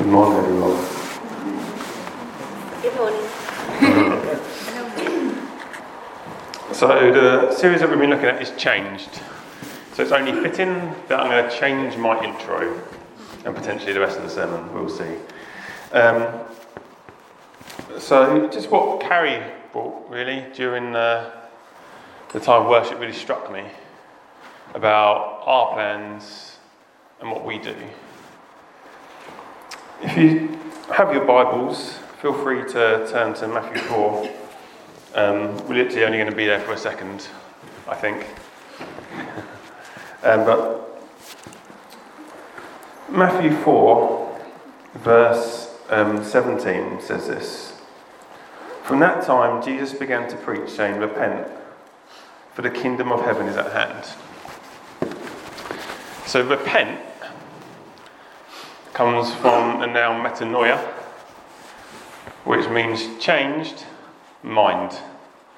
Good morning, everyone. Good morning. So, the series that we've been looking at is changed. So, it's only fitting that I'm going to change my intro and potentially the rest of the sermon. We'll see. Um, so, just what Carrie brought really during uh, the time of worship really struck me about our plans and what we do. If you have your Bibles, feel free to turn to Matthew 4. Um, we're literally only going to be there for a second, I think. um, but Matthew 4, verse um, 17 says this From that time, Jesus began to preach, saying, Repent, for the kingdom of heaven is at hand. So, repent comes from the noun metanoia, which means changed mind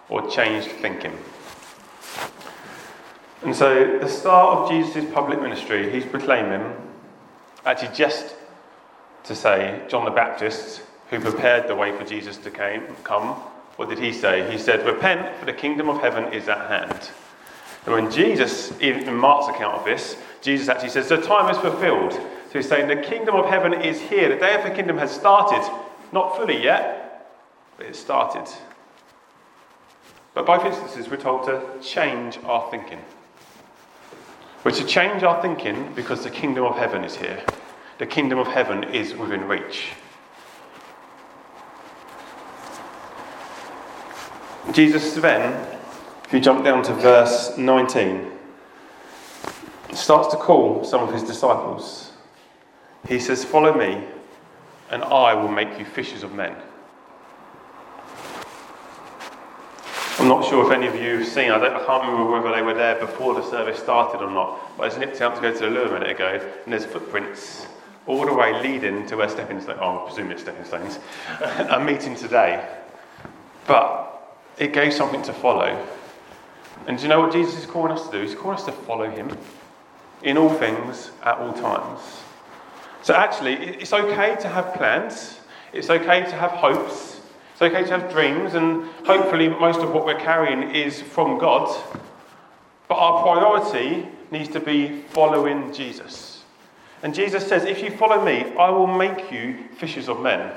or changed thinking. And so, the start of Jesus' public ministry, he's proclaiming, actually, just to say, John the Baptist, who prepared the way for Jesus to came, come, what did he say? He said, Repent, for the kingdom of heaven is at hand. And when Jesus, in Mark's account of this, Jesus actually says, The time is fulfilled. So he's saying, The kingdom of heaven is here. The day of the kingdom has started. Not fully yet, but it started. But both instances, we're told to change our thinking. We're to change our thinking because the kingdom of heaven is here. The kingdom of heaven is within reach. Jesus then, if you jump down to verse 19, starts to call some of his disciples. He says, Follow me, and I will make you fishers of men. I'm not sure if any of you have seen, I, I, can't remember whether they were there before the service started or not, but I just nipped out to go to the loo a minute ago, and there's footprints all the way leading to where stepping stones, oh, I presume it's stepping stones, are meeting today. But it gave something to follow. And do you know what Jesus is calling us to do? He's calling us to follow him in all things at all times. So actually, it's okay to have plans, it's okay to have hopes, it's okay to have dreams, and hopefully, most of what we're carrying is from God. But our priority needs to be following Jesus. And Jesus says, If you follow me, I will make you fishers of men.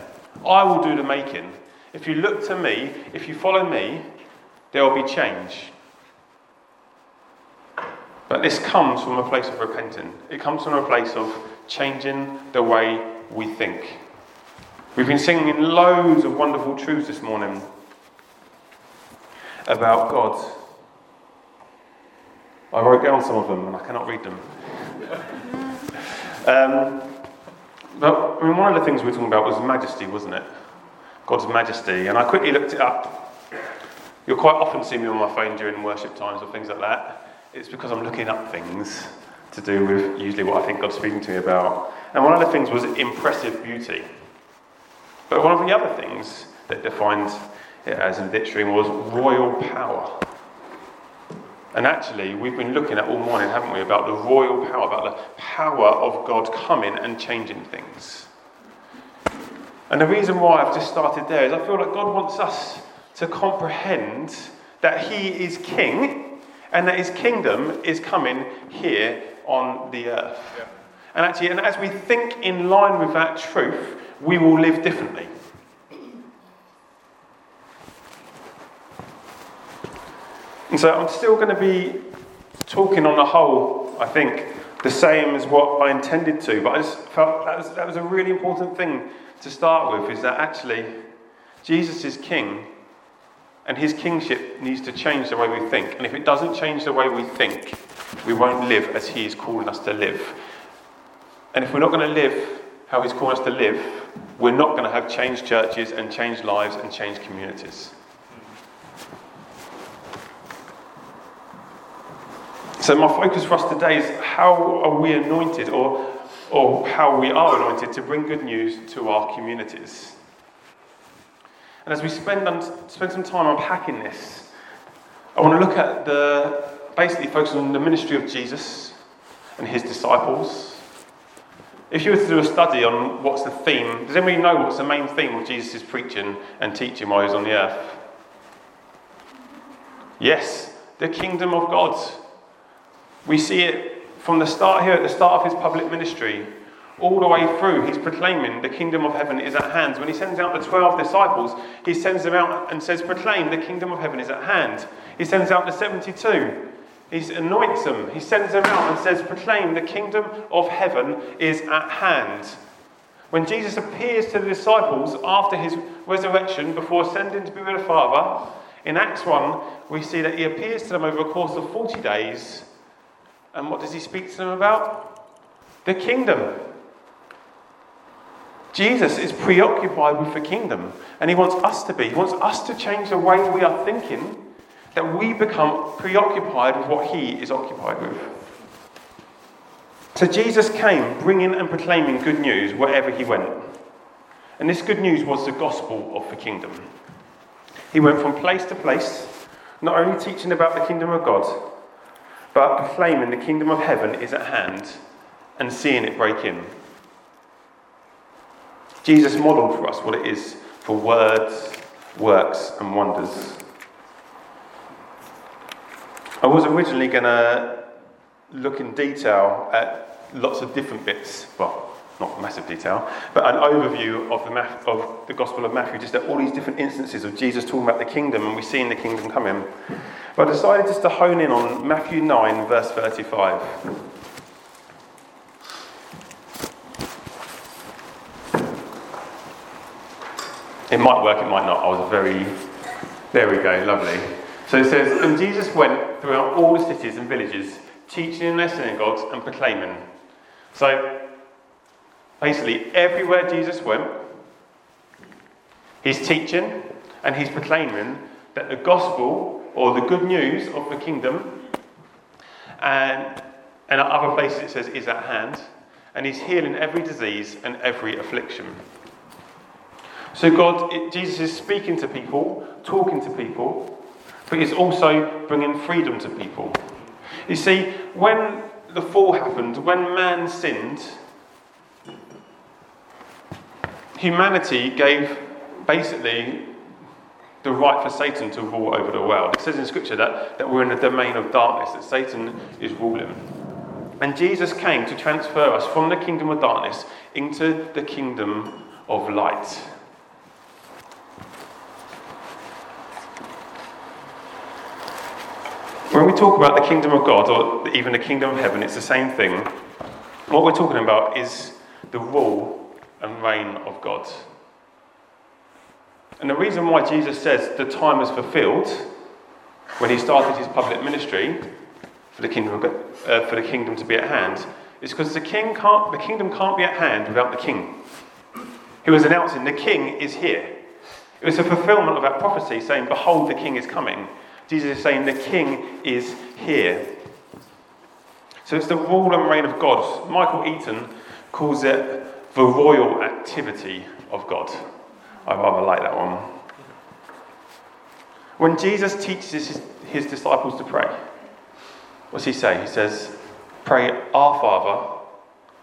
I will do the making. If you look to me, if you follow me, there will be change. But this comes from a place of repenting. It comes from a place of changing the way we think. We've been singing loads of wonderful truths this morning about God. I wrote down some of them and I cannot read them. um, but I mean, one of the things we were talking about was majesty, wasn't it? God's majesty. And I quickly looked it up. You'll quite often see me on my phone during worship times or things like that. It's because I'm looking up things to do with usually what I think God's speaking to me about. And one of the things was impressive beauty. But one of the other things that defined it as in the dictionary was royal power. And actually, we've been looking at all morning, haven't we, about the royal power, about the power of God coming and changing things. And the reason why I've just started there is I feel like God wants us to comprehend that He is King and that His kingdom is coming here on the earth. Yeah. And actually, and as we think in line with that truth, we will live differently. And so I'm still going to be talking on the whole, I think, the same as what I intended to, but I just felt that was, that was a really important thing to start with is that actually Jesus is king and his kingship needs to change the way we think. And if it doesn't change the way we think, we won't live as he is calling us to live. And if we're not going to live how he's calling us to live, we're not going to have changed churches and changed lives and changed communities. So, my focus for us today is how are we anointed, or, or how we are anointed to bring good news to our communities. And as we spend, spend some time unpacking this, I want to look at the basically focus on the ministry of Jesus and his disciples If you were to do a study on what's the theme, does anybody know what's the main theme of Jesus' preaching and teaching while he was on the earth? Yes, the kingdom of God. We see it from the start here, at the start of his public ministry, all the way through. He's proclaiming the kingdom of heaven is at hand. When he sends out the 12 disciples, he sends them out and says, Proclaim, the kingdom of heaven is at hand. He sends out the 72. He anoints them. He sends them out and says, Proclaim, the kingdom of heaven is at hand. When Jesus appears to the disciples after his resurrection, before ascending to be with the Father, in Acts 1, we see that he appears to them over a course of 40 days. And what does he speak to them about? The kingdom. Jesus is preoccupied with the kingdom, and he wants us to be. He wants us to change the way we are thinking, that we become preoccupied with what he is occupied with. So Jesus came bringing and proclaiming good news wherever he went. And this good news was the gospel of the kingdom. He went from place to place, not only teaching about the kingdom of God, but proclaiming the kingdom of heaven is at hand and seeing it break in. Jesus modelled for us what it is for words, works, and wonders. I was originally going to look in detail at lots of different bits, well, not massive detail, but an overview of the, of the Gospel of Matthew, just at all these different instances of Jesus talking about the kingdom and we're seeing the kingdom coming. But I decided just to hone in on Matthew 9, verse 35. It might work, it might not. I was very. There we go, lovely. So it says, And Jesus went throughout all the cities and villages, teaching in their synagogues and proclaiming. So Basically, everywhere Jesus went, he's teaching and he's proclaiming that the gospel or the good news of the kingdom, and, and at other places it says is at hand, and he's healing every disease and every affliction. So, God, it, Jesus is speaking to people, talking to people, but he's also bringing freedom to people. You see, when the fall happened, when man sinned, humanity gave basically the right for Satan to rule over the world. It says in Scripture that, that we're in the domain of darkness, that Satan is ruling. And Jesus came to transfer us from the kingdom of darkness into the kingdom of light. When we talk about the kingdom of God, or even the kingdom of heaven, it's the same thing. What we're talking about is the rule and reign of God. And the reason why Jesus says the time is fulfilled when he started his public ministry for the kingdom, uh, for the kingdom to be at hand is because the, king can't, the kingdom can't be at hand without the king. He was announcing, The king is here. It was a fulfillment of that prophecy saying, Behold, the king is coming. Jesus is saying, The king is here. So it's the rule and reign of God. Michael Eaton calls it the royal activity of God. I rather like that one. When Jesus teaches his, his disciples to pray, what's he say? He says, Pray, Our Father,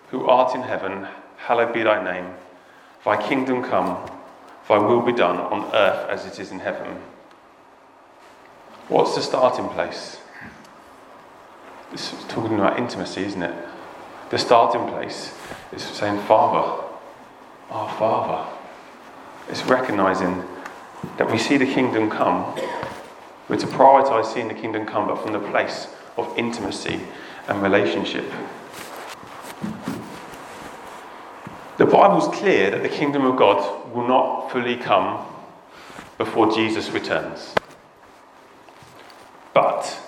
who art in heaven, hallowed be thy name. Thy kingdom come, thy will be done on earth as it is in heaven. What's the starting place? It's talking about intimacy, isn't it? The starting place is saying, Father, our Father. It's recognizing that we see the kingdom come. We're to prioritize seeing the kingdom come, but from the place of intimacy and relationship. The Bible's clear that the kingdom of God will not fully come before Jesus returns. But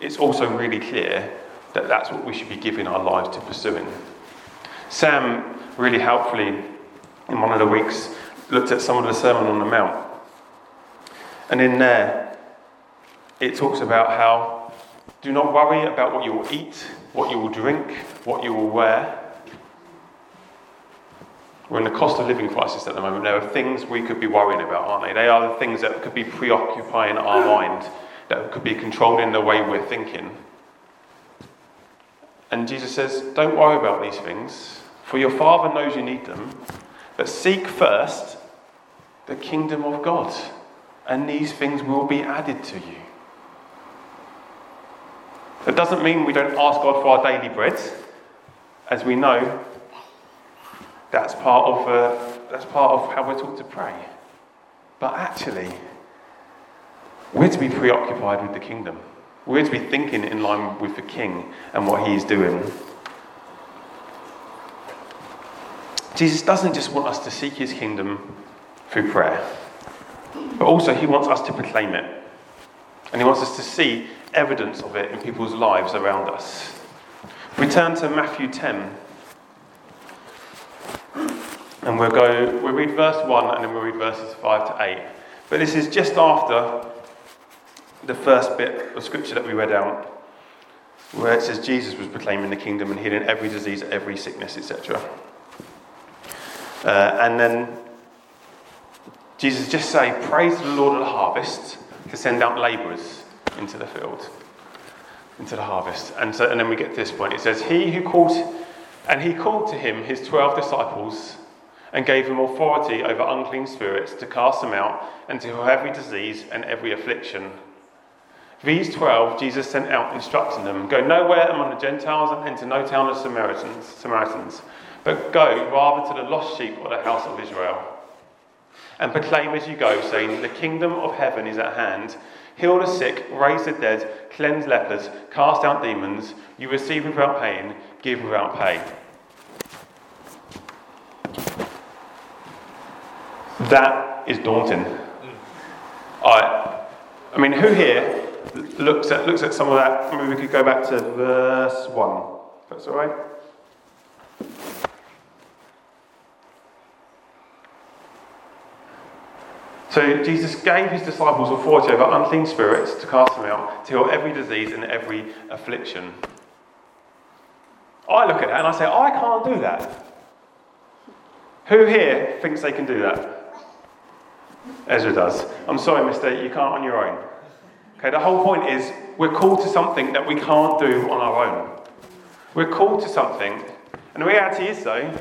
it's also really clear that that's what we should be giving our lives to pursuing. Sam really helpfully in one of the weeks looked at some of the Sermon on the Mount. And in there, it talks about how do not worry about what you will eat, what you will drink, what you will wear. We're in the cost of living crisis at the moment. There are things we could be worrying about, aren't they? They are the things that could be preoccupying our mind, that could be controlling the way we're thinking. And Jesus says, Don't worry about these things. for your Father knows you need them. But seek first the kingdom of God, and these things will be added to you. That doesn't mean we don't ask God for our daily bread. As we know, that's part of, uh, that's part of how we're taught to pray. But actually, we're to be preoccupied with the kingdom. We're to be thinking in line with the king and what he's doing. Jesus doesn't just want us to seek his kingdom through prayer, but also he wants us to proclaim it. And he wants us to see evidence of it in people's lives around us. We turn to Matthew 10. And we'll go, we'll read verse 1 and then we'll read verses 5 to 8. But this is just after the first bit of scripture that we read out, where it says Jesus was proclaiming the kingdom and healing every disease, every sickness, etc. Uh, and then Jesus just say, Praise the Lord of the harvest to send out labourers into the field, into the harvest. And, so, and then we get to this point. It says, He who called, and he called to him his twelve disciples and gave them authority over unclean spirits to cast them out and to heal every disease and every affliction. These twelve Jesus sent out, instructing them, Go nowhere among the Gentiles and enter no town of Samaritans. Samaritans but go rather to the lost sheep of the house of Israel. And proclaim as you go, saying, The kingdom of heaven is at hand. Heal the sick, raise the dead, cleanse lepers, cast out demons. You receive without paying, give without pay. That is daunting. I, I mean, who here looks at, looks at some of that? Maybe we could go back to verse 1. That's all right. So Jesus gave his disciples authority over unclean spirits to cast them out, to heal every disease and every affliction. I look at that and I say, I can't do that. Who here thinks they can do that? Ezra does. I'm sorry, mister, you can't on your own. Okay, the whole point is we're called to something that we can't do on our own. We're called to something, and the reality is, though,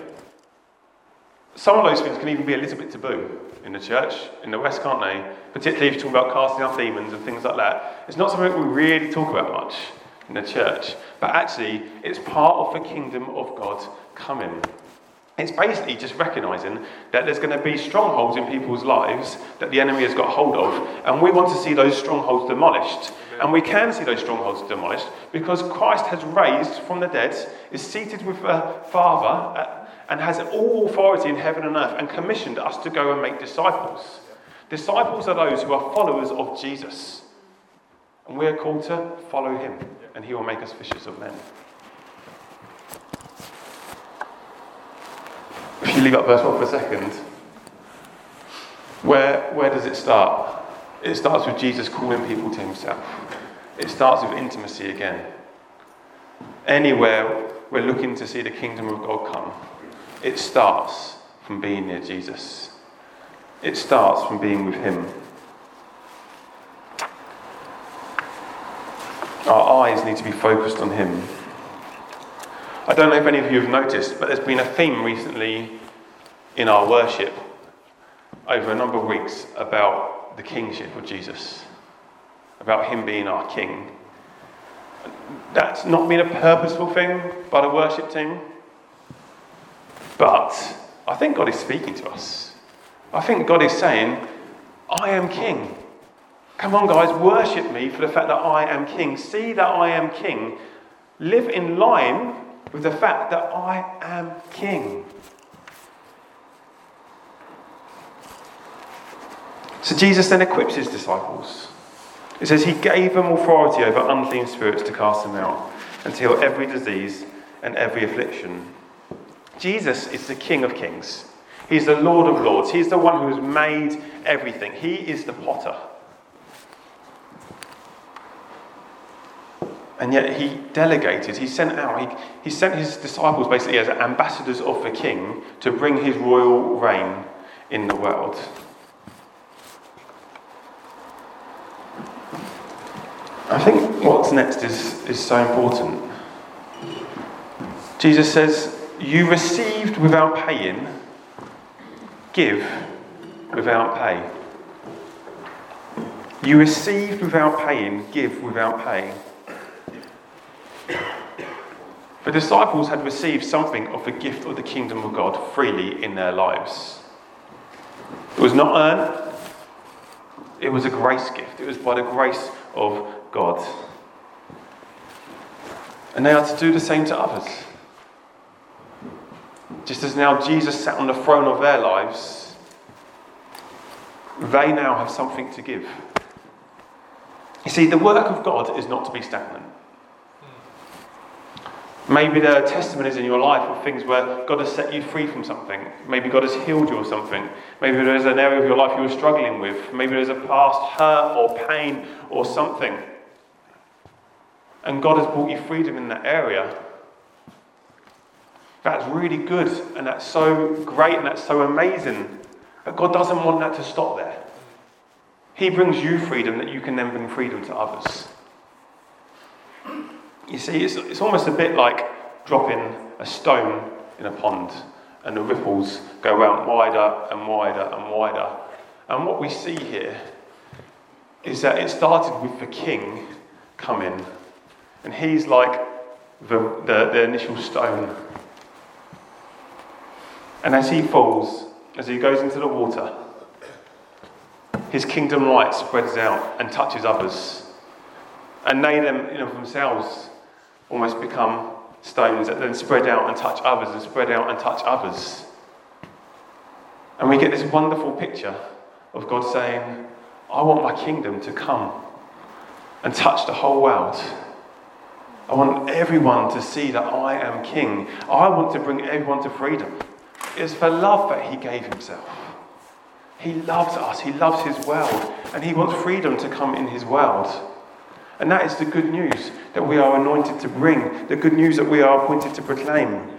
some of those things can even be a little bit taboo in the church, in the West, can't they? Particularly if you talk about casting out demons and things like that. It's not something we really talk about much in the church, but actually, it's part of the kingdom of God coming. It's basically just recognizing that there's going to be strongholds in people's lives that the enemy has got hold of, and we want to see those strongholds demolished. And we can see those strongholds demolished because Christ has raised from the dead, is seated with the Father uh, and has all authority in heaven and earth and commissioned us to go and make disciples. Disciples are those who are followers of Jesus. And we are called to follow him, and he will make us fishers of men. If you leave up verse 1 for a second, where, where does it start? It starts with Jesus calling people to himself. It starts with intimacy again. Anywhere we're looking to see the kingdom of God come, it starts from being near Jesus. It starts from being with Him. Our eyes need to be focused on Him. I don't know if any of you have noticed, but there's been a theme recently in our worship over a number of weeks about the kingship of Jesus, about Him being our King. That's not been a purposeful thing by the worship team. But I think God is speaking to us. I think God is saying, I am king. Come on, guys, worship me for the fact that I am king. See that I am king. Live in line with the fact that I am king. So Jesus then equips his disciples. It says he gave them authority over unclean spirits to cast them out and to heal every disease and every affliction. Jesus is the King of Kings. He's the Lord of Lords. He's the one who has made everything. He is the potter. And yet he delegated, he sent out, he, he sent his disciples basically as ambassadors of the king to bring his royal reign in the world. I think what's next is, is so important. Jesus says, You received without paying, give without pay. You received without paying, give without paying. The disciples had received something of the gift of the kingdom of God freely in their lives. It was not earned, it was a grace gift. It was by the grace of God. And they are to do the same to others. Just as now Jesus sat on the throne of their lives, they now have something to give. You see, the work of God is not to be stagnant. Maybe there are testimonies in your life of things where God has set you free from something. Maybe God has healed you of something. Maybe there's an area of your life you were struggling with. Maybe there's a past hurt or pain or something. And God has brought you freedom in that area. That's really good and that's so great and that's so amazing. But God doesn't want that to stop there. He brings you freedom that you can then bring freedom to others. You see, it's, it's almost a bit like dropping a stone in a pond and the ripples go out wider and wider and wider. And what we see here is that it started with the king coming, and he's like the, the, the initial stone. And as he falls, as he goes into the water, his kingdom light spreads out and touches others. And they them, you know, themselves almost become stones that then spread out and touch others and spread out and touch others. And we get this wonderful picture of God saying, I want my kingdom to come and touch the whole world. I want everyone to see that I am king. I want to bring everyone to freedom. It's for love that he gave himself. He loves us, he loves his world, and he wants freedom to come in his world. And that is the good news that we are anointed to bring, the good news that we are appointed to proclaim.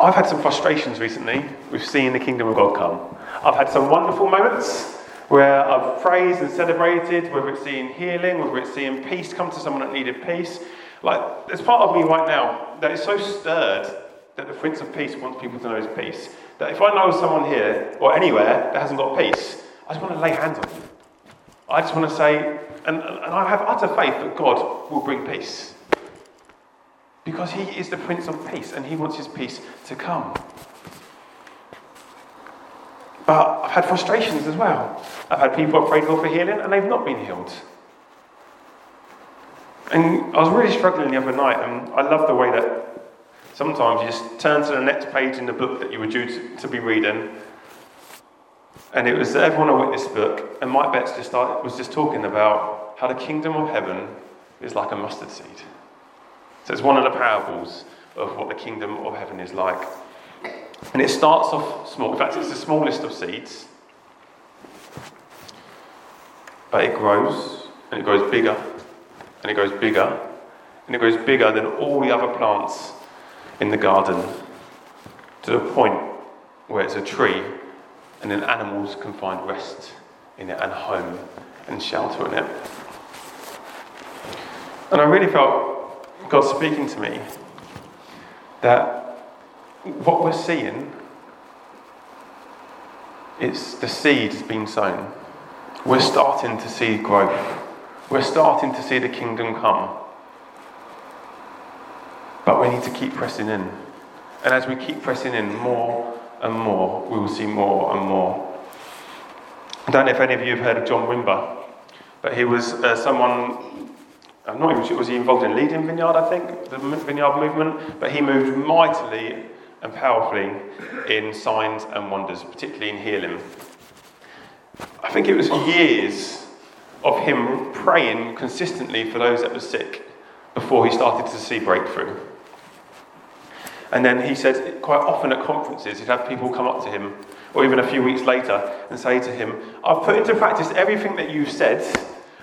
I've had some frustrations recently with seeing the kingdom of God come. I've had some wonderful moments where I've praised and celebrated, whether it's seeing healing, whether it's seeing peace come to someone that needed peace. Like, there's part of me right now that is so stirred that the Prince of Peace wants people to know his peace. That if I know someone here or anywhere that hasn't got peace, I just want to lay hands on you. I just want to say, and, and I have utter faith that God will bring peace. Because He is the Prince of Peace and He wants His peace to come. But I've had frustrations as well. I've had people I've prayed for for healing and they've not been healed. And I was really struggling the other night, and I love the way that sometimes you just turn to the next page in the book that you were due to, to be reading, and it was everyone a witness book, and Mike Betts just started, was just talking about how the kingdom of heaven is like a mustard seed. So it's one of the parables of what the kingdom of heaven is like. And it starts off small. In fact, it's the smallest of seeds. But it grows, and it grows bigger, and it grows bigger, and it grows bigger than all the other plants in the garden to the point where it's a tree and then animals can find rest in it and home and shelter in it. And I really felt God speaking to me that what we're seeing is the seed has been sown. We're starting to see growth. We're starting to see the kingdom come. But we need to keep pressing in. And as we keep pressing in, more and more, we will see more and more. I don't know if any of you have heard of John Wimber, but he was uh, someone, I'm not even sure, was he involved in leading Vineyard, I think, the Vineyard movement? But he moved mightily and powerfully in signs and wonders, particularly in healing. I think it was years of him praying consistently for those that were sick before he started to see breakthrough. And then he said, quite often at conferences, he'd have people come up to him, or even a few weeks later, and say to him, I've put into practice everything that you've said,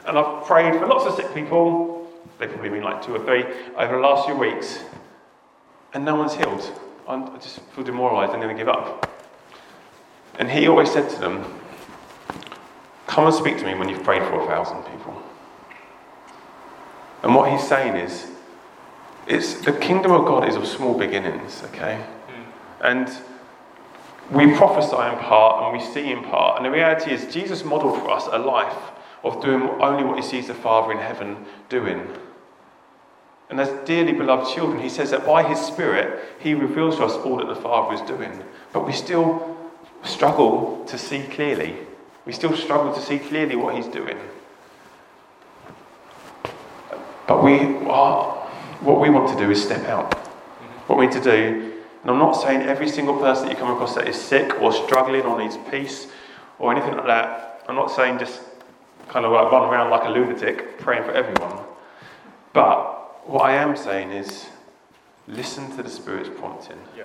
and I've prayed for lots of sick people, they probably mean like two or three, over the last few weeks, and no one's healed. I just feel demoralized, I'm going to give up. And he always said to them, Come and speak to me when you've prayed for a thousand people. And what he's saying is, it's the kingdom of God is of small beginnings, okay? Hmm. And we prophesy in part and we see in part. And the reality is, Jesus modeled for us a life of doing only what he sees the Father in heaven doing. And as dearly beloved children, he says that by his Spirit, he reveals to us all that the Father is doing. But we still struggle to see clearly. We still struggle to see clearly what he's doing. But we are, what we want to do is step out. Mm-hmm. What we need to do, and I'm not saying every single person that you come across that is sick or struggling or needs peace or anything like that. I'm not saying just kind of like run around like a lunatic praying for everyone. But what I am saying is listen to the Spirit's prompting. Yeah.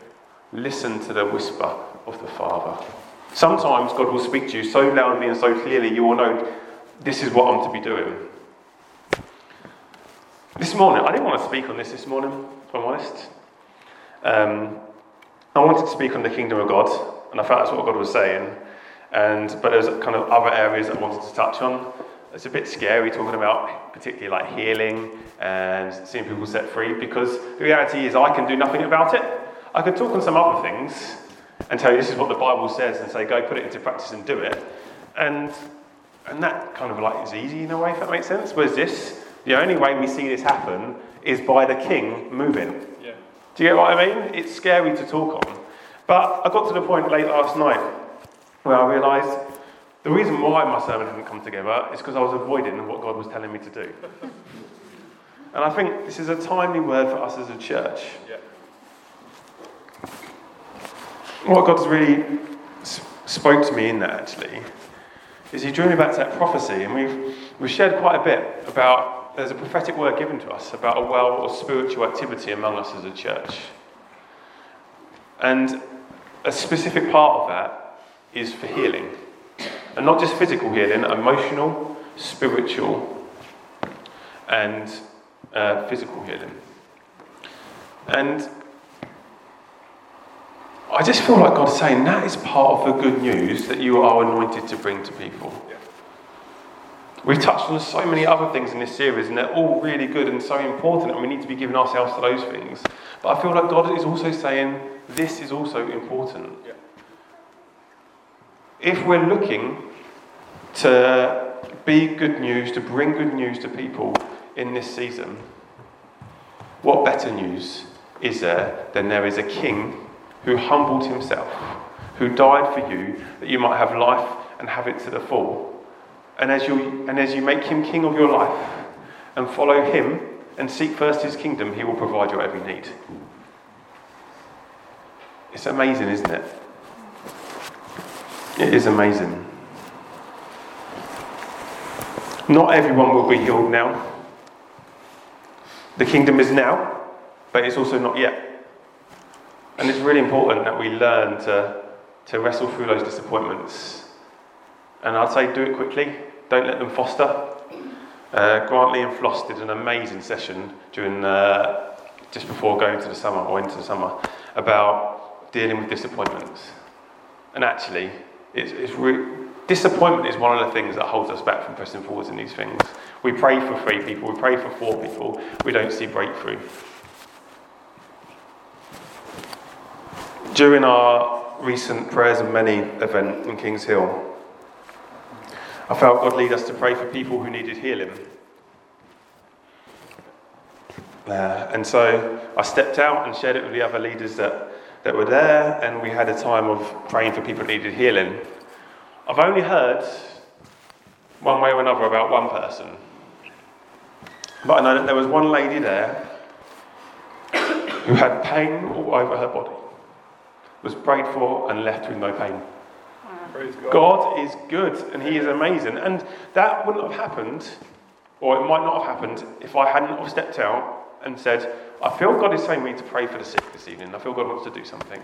Listen to the whisper of the Father. Sometimes God will speak to you so loudly and so clearly you will know this is what I'm to be doing. This morning, I didn't want to speak on this this morning, if I'm honest. Um, I wanted to speak on the kingdom of God, and I felt that's what God was saying. And but there's kind of other areas I wanted to touch on. It's a bit scary talking about particularly like healing and seeing people set free because the reality is I can do nothing about it. I could talk on some other things and tell you this is what the Bible says and say go put it into practice and do it. And and that kind of like is easy in a way, if that makes sense. Whereas this, the only way we see this happen is by the king moving. Yeah. Do you get what I mean? It's scary to talk on. But I got to the point late last night where I realised the reason why my sermon hadn't come together is because I was avoiding what God was telling me to do. and I think this is a timely word for us as a church. Yeah. What God's really spoke to me in that actually is He drew me back to that prophecy, and we've, we've shared quite a bit about there's a prophetic word given to us about a well of spiritual activity among us as a church. And a specific part of that is for healing. And not just physical healing, emotional, spiritual, and uh, physical healing. And I just feel like God's saying that is part of the good news that you are anointed to bring to people. We've touched on so many other things in this series, and they're all really good and so important, and we need to be giving ourselves to those things. But I feel like God is also saying this is also important. Yeah if we're looking to be good news, to bring good news to people in this season, what better news is there than there is a king who humbled himself, who died for you that you might have life and have it to the full? And as you, and as you make him king of your life and follow him and seek first his kingdom, he will provide your every need. It's amazing, isn't it? It is amazing. Not everyone will be healed now. The kingdom is now, but it's also not yet. And it's really important that we learn to, to wrestle through those disappointments. And I'd say do it quickly, don't let them foster. Uh, Grantley and Floss did an amazing session during uh, just before going to the summer or into the summer about dealing with disappointments. And actually, it's, it's re- disappointment is one of the things that holds us back from pressing forwards in these things. We pray for three people, we pray for four people, we don't see breakthrough. During our recent Prayers and Many event in Kings Hill, I felt God lead us to pray for people who needed healing. Uh, and so I stepped out and shared it with the other leaders that that were there, and we had a time of praying for people who needed healing. I've only heard one way or another about one person. But I know that there was one lady there who had pain all over her body, was prayed for, and left with no pain. God. God is good and He is amazing. And that wouldn't have happened, or it might not have happened, if I hadn't have stepped out and said, I feel God is saying we need to pray for the sick this evening. I feel God wants to do something.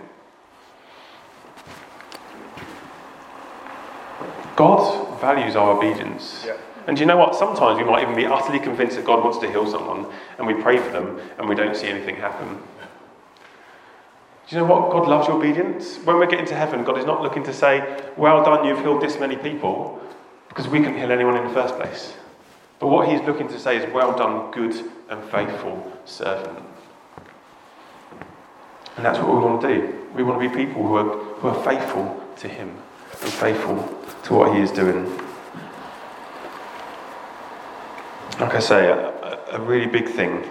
God values our obedience. Yeah. And you know what? Sometimes we might even be utterly convinced that God wants to heal someone, and we pray for them, and we don't see anything happen. Do you know what? God loves obedience. When we get into heaven, God is not looking to say, Well done, you've healed this many people, because we couldn't heal anyone in the first place. But what he's looking to say is, Well done, good and faithful servant. And that's what we want to do. We want to be people who are, who are faithful to him and faithful to what he is doing. Like I say, a, a really big thing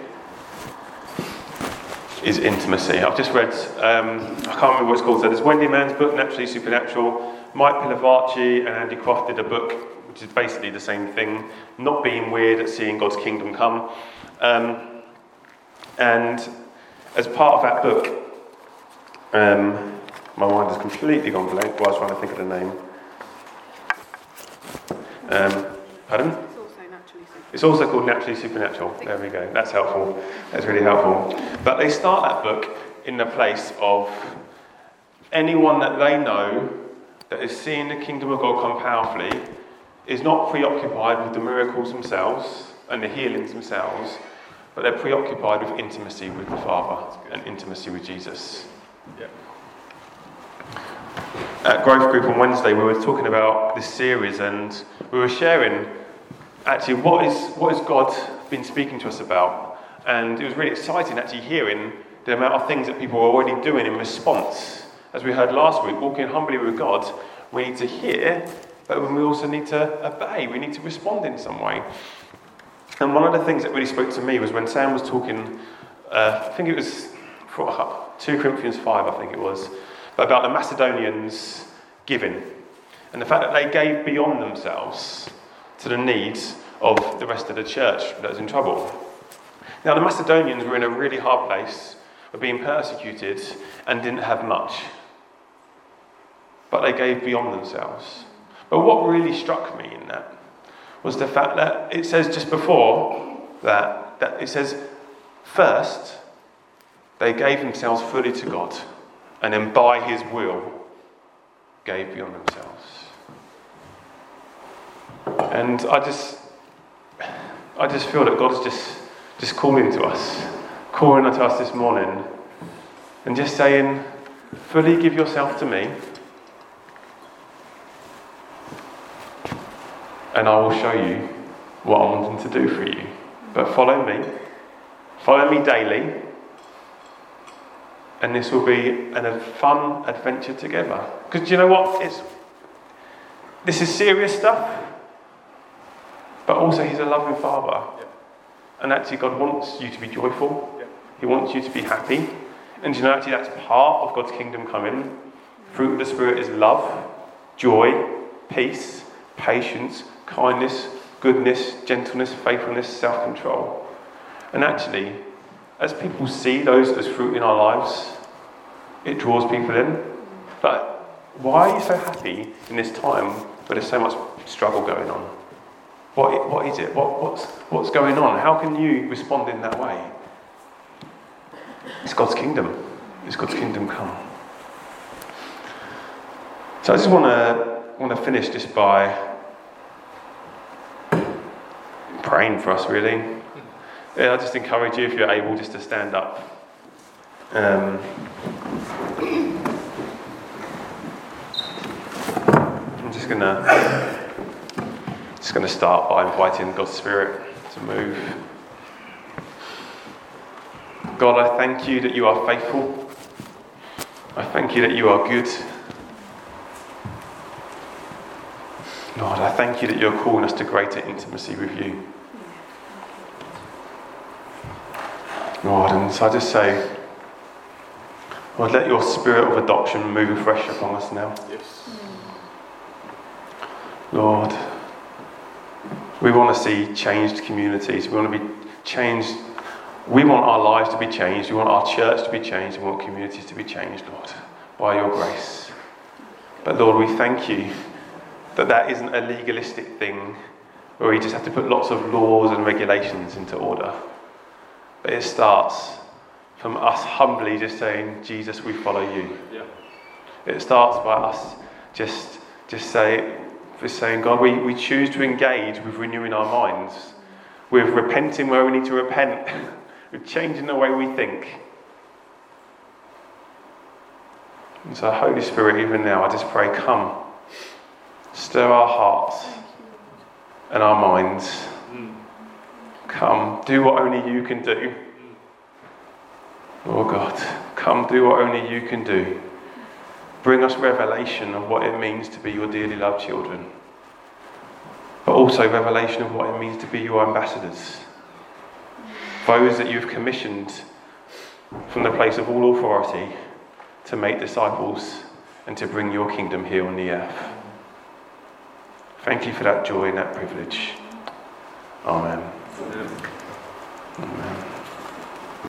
is intimacy. I've just read, um, I can't remember what it's called, so there's Wendy Mann's book, Naturally Supernatural. Mike Pilavachi and Andy Croft did a book, which is basically the same thing, not being weird at seeing God's kingdom come. Um, and as part of that book, um, my mind has completely gone blank while I was trying to think of the name. Um, pardon? It's also called Naturally Supernatural. There we go. That's helpful. That's really helpful. But they start that book in the place of anyone that they know that is seeing the kingdom of God come powerfully is not preoccupied with the miracles themselves and the healings themselves, but they're preoccupied with intimacy with the Father and intimacy with Jesus. Yeah. At Growth Group on Wednesday, we were talking about this series and we were sharing actually what is what has God been speaking to us about, and it was really exciting actually hearing the amount of things that people were already doing in response. As we heard last week, walking humbly with God, we need to hear, but we also need to obey. We need to respond in some way. And one of the things that really spoke to me was when Sam was talking. Uh, I think it was 2 Corinthians 5, I think it was, but about the Macedonians giving and the fact that they gave beyond themselves to the needs of the rest of the church that was in trouble. Now, the Macedonians were in a really hard place, were being persecuted, and didn't have much. But they gave beyond themselves. But what really struck me in that was the fact that it says just before that, that it says, first, they gave themselves fully to God, and then by his will, gave beyond themselves. And I just, I just feel that God is just, just calling to us, calling to us this morning, and just saying, fully give yourself to me, and I will show you what I'm wanting to do for you. But follow me, follow me daily, and this will be a fun adventure together. Because you know what? It's, this is serious stuff. But also, He's a loving Father. Yeah. And actually, God wants you to be joyful. Yeah. He wants you to be happy. And you know, actually, that's part of God's kingdom coming. Fruit of the Spirit is love, joy, peace, patience, kindness, goodness, gentleness, faithfulness, self control. And actually, as people see those as fruit in our lives, it draws people in. But why are you so happy in this time where there's so much struggle going on? What, what is it? What, what's, what's going on? How can you respond in that way? It's God's kingdom. It's God's kingdom come. So I just want to want to finish just by praying for us, really. Yeah, I just encourage you, if you're able, just to stand up. Um, I'm just to just going to start by inviting God's Spirit to move. God, I thank you that you are faithful. I thank you that you are good. Lord, I thank you that you're calling us to greater intimacy with you. Lord, and so I just say, Lord, let your spirit of adoption move afresh upon us now. Yes. Lord, we want to see changed communities. We want to be changed. We want our lives to be changed. We want our church to be changed. We want communities to be changed, Lord, by your grace. But Lord, we thank you that that isn't a legalistic thing where we just have to put lots of laws and regulations into order. But it starts from us humbly just saying, Jesus, we follow you. Yeah. It starts by us just, just say, for saying, God, we, we choose to engage with renewing our minds, with repenting where we need to repent, with changing the way we think. And so, Holy Spirit, even now, I just pray, come, stir our hearts and our minds Come, do what only you can do. Oh God, come do what only you can do. Bring us revelation of what it means to be your dearly loved children, but also revelation of what it means to be your ambassadors. Those that you've commissioned from the place of all authority to make disciples and to bring your kingdom here on the earth. Thank you for that joy and that privilege. Amen. Amen. Amen.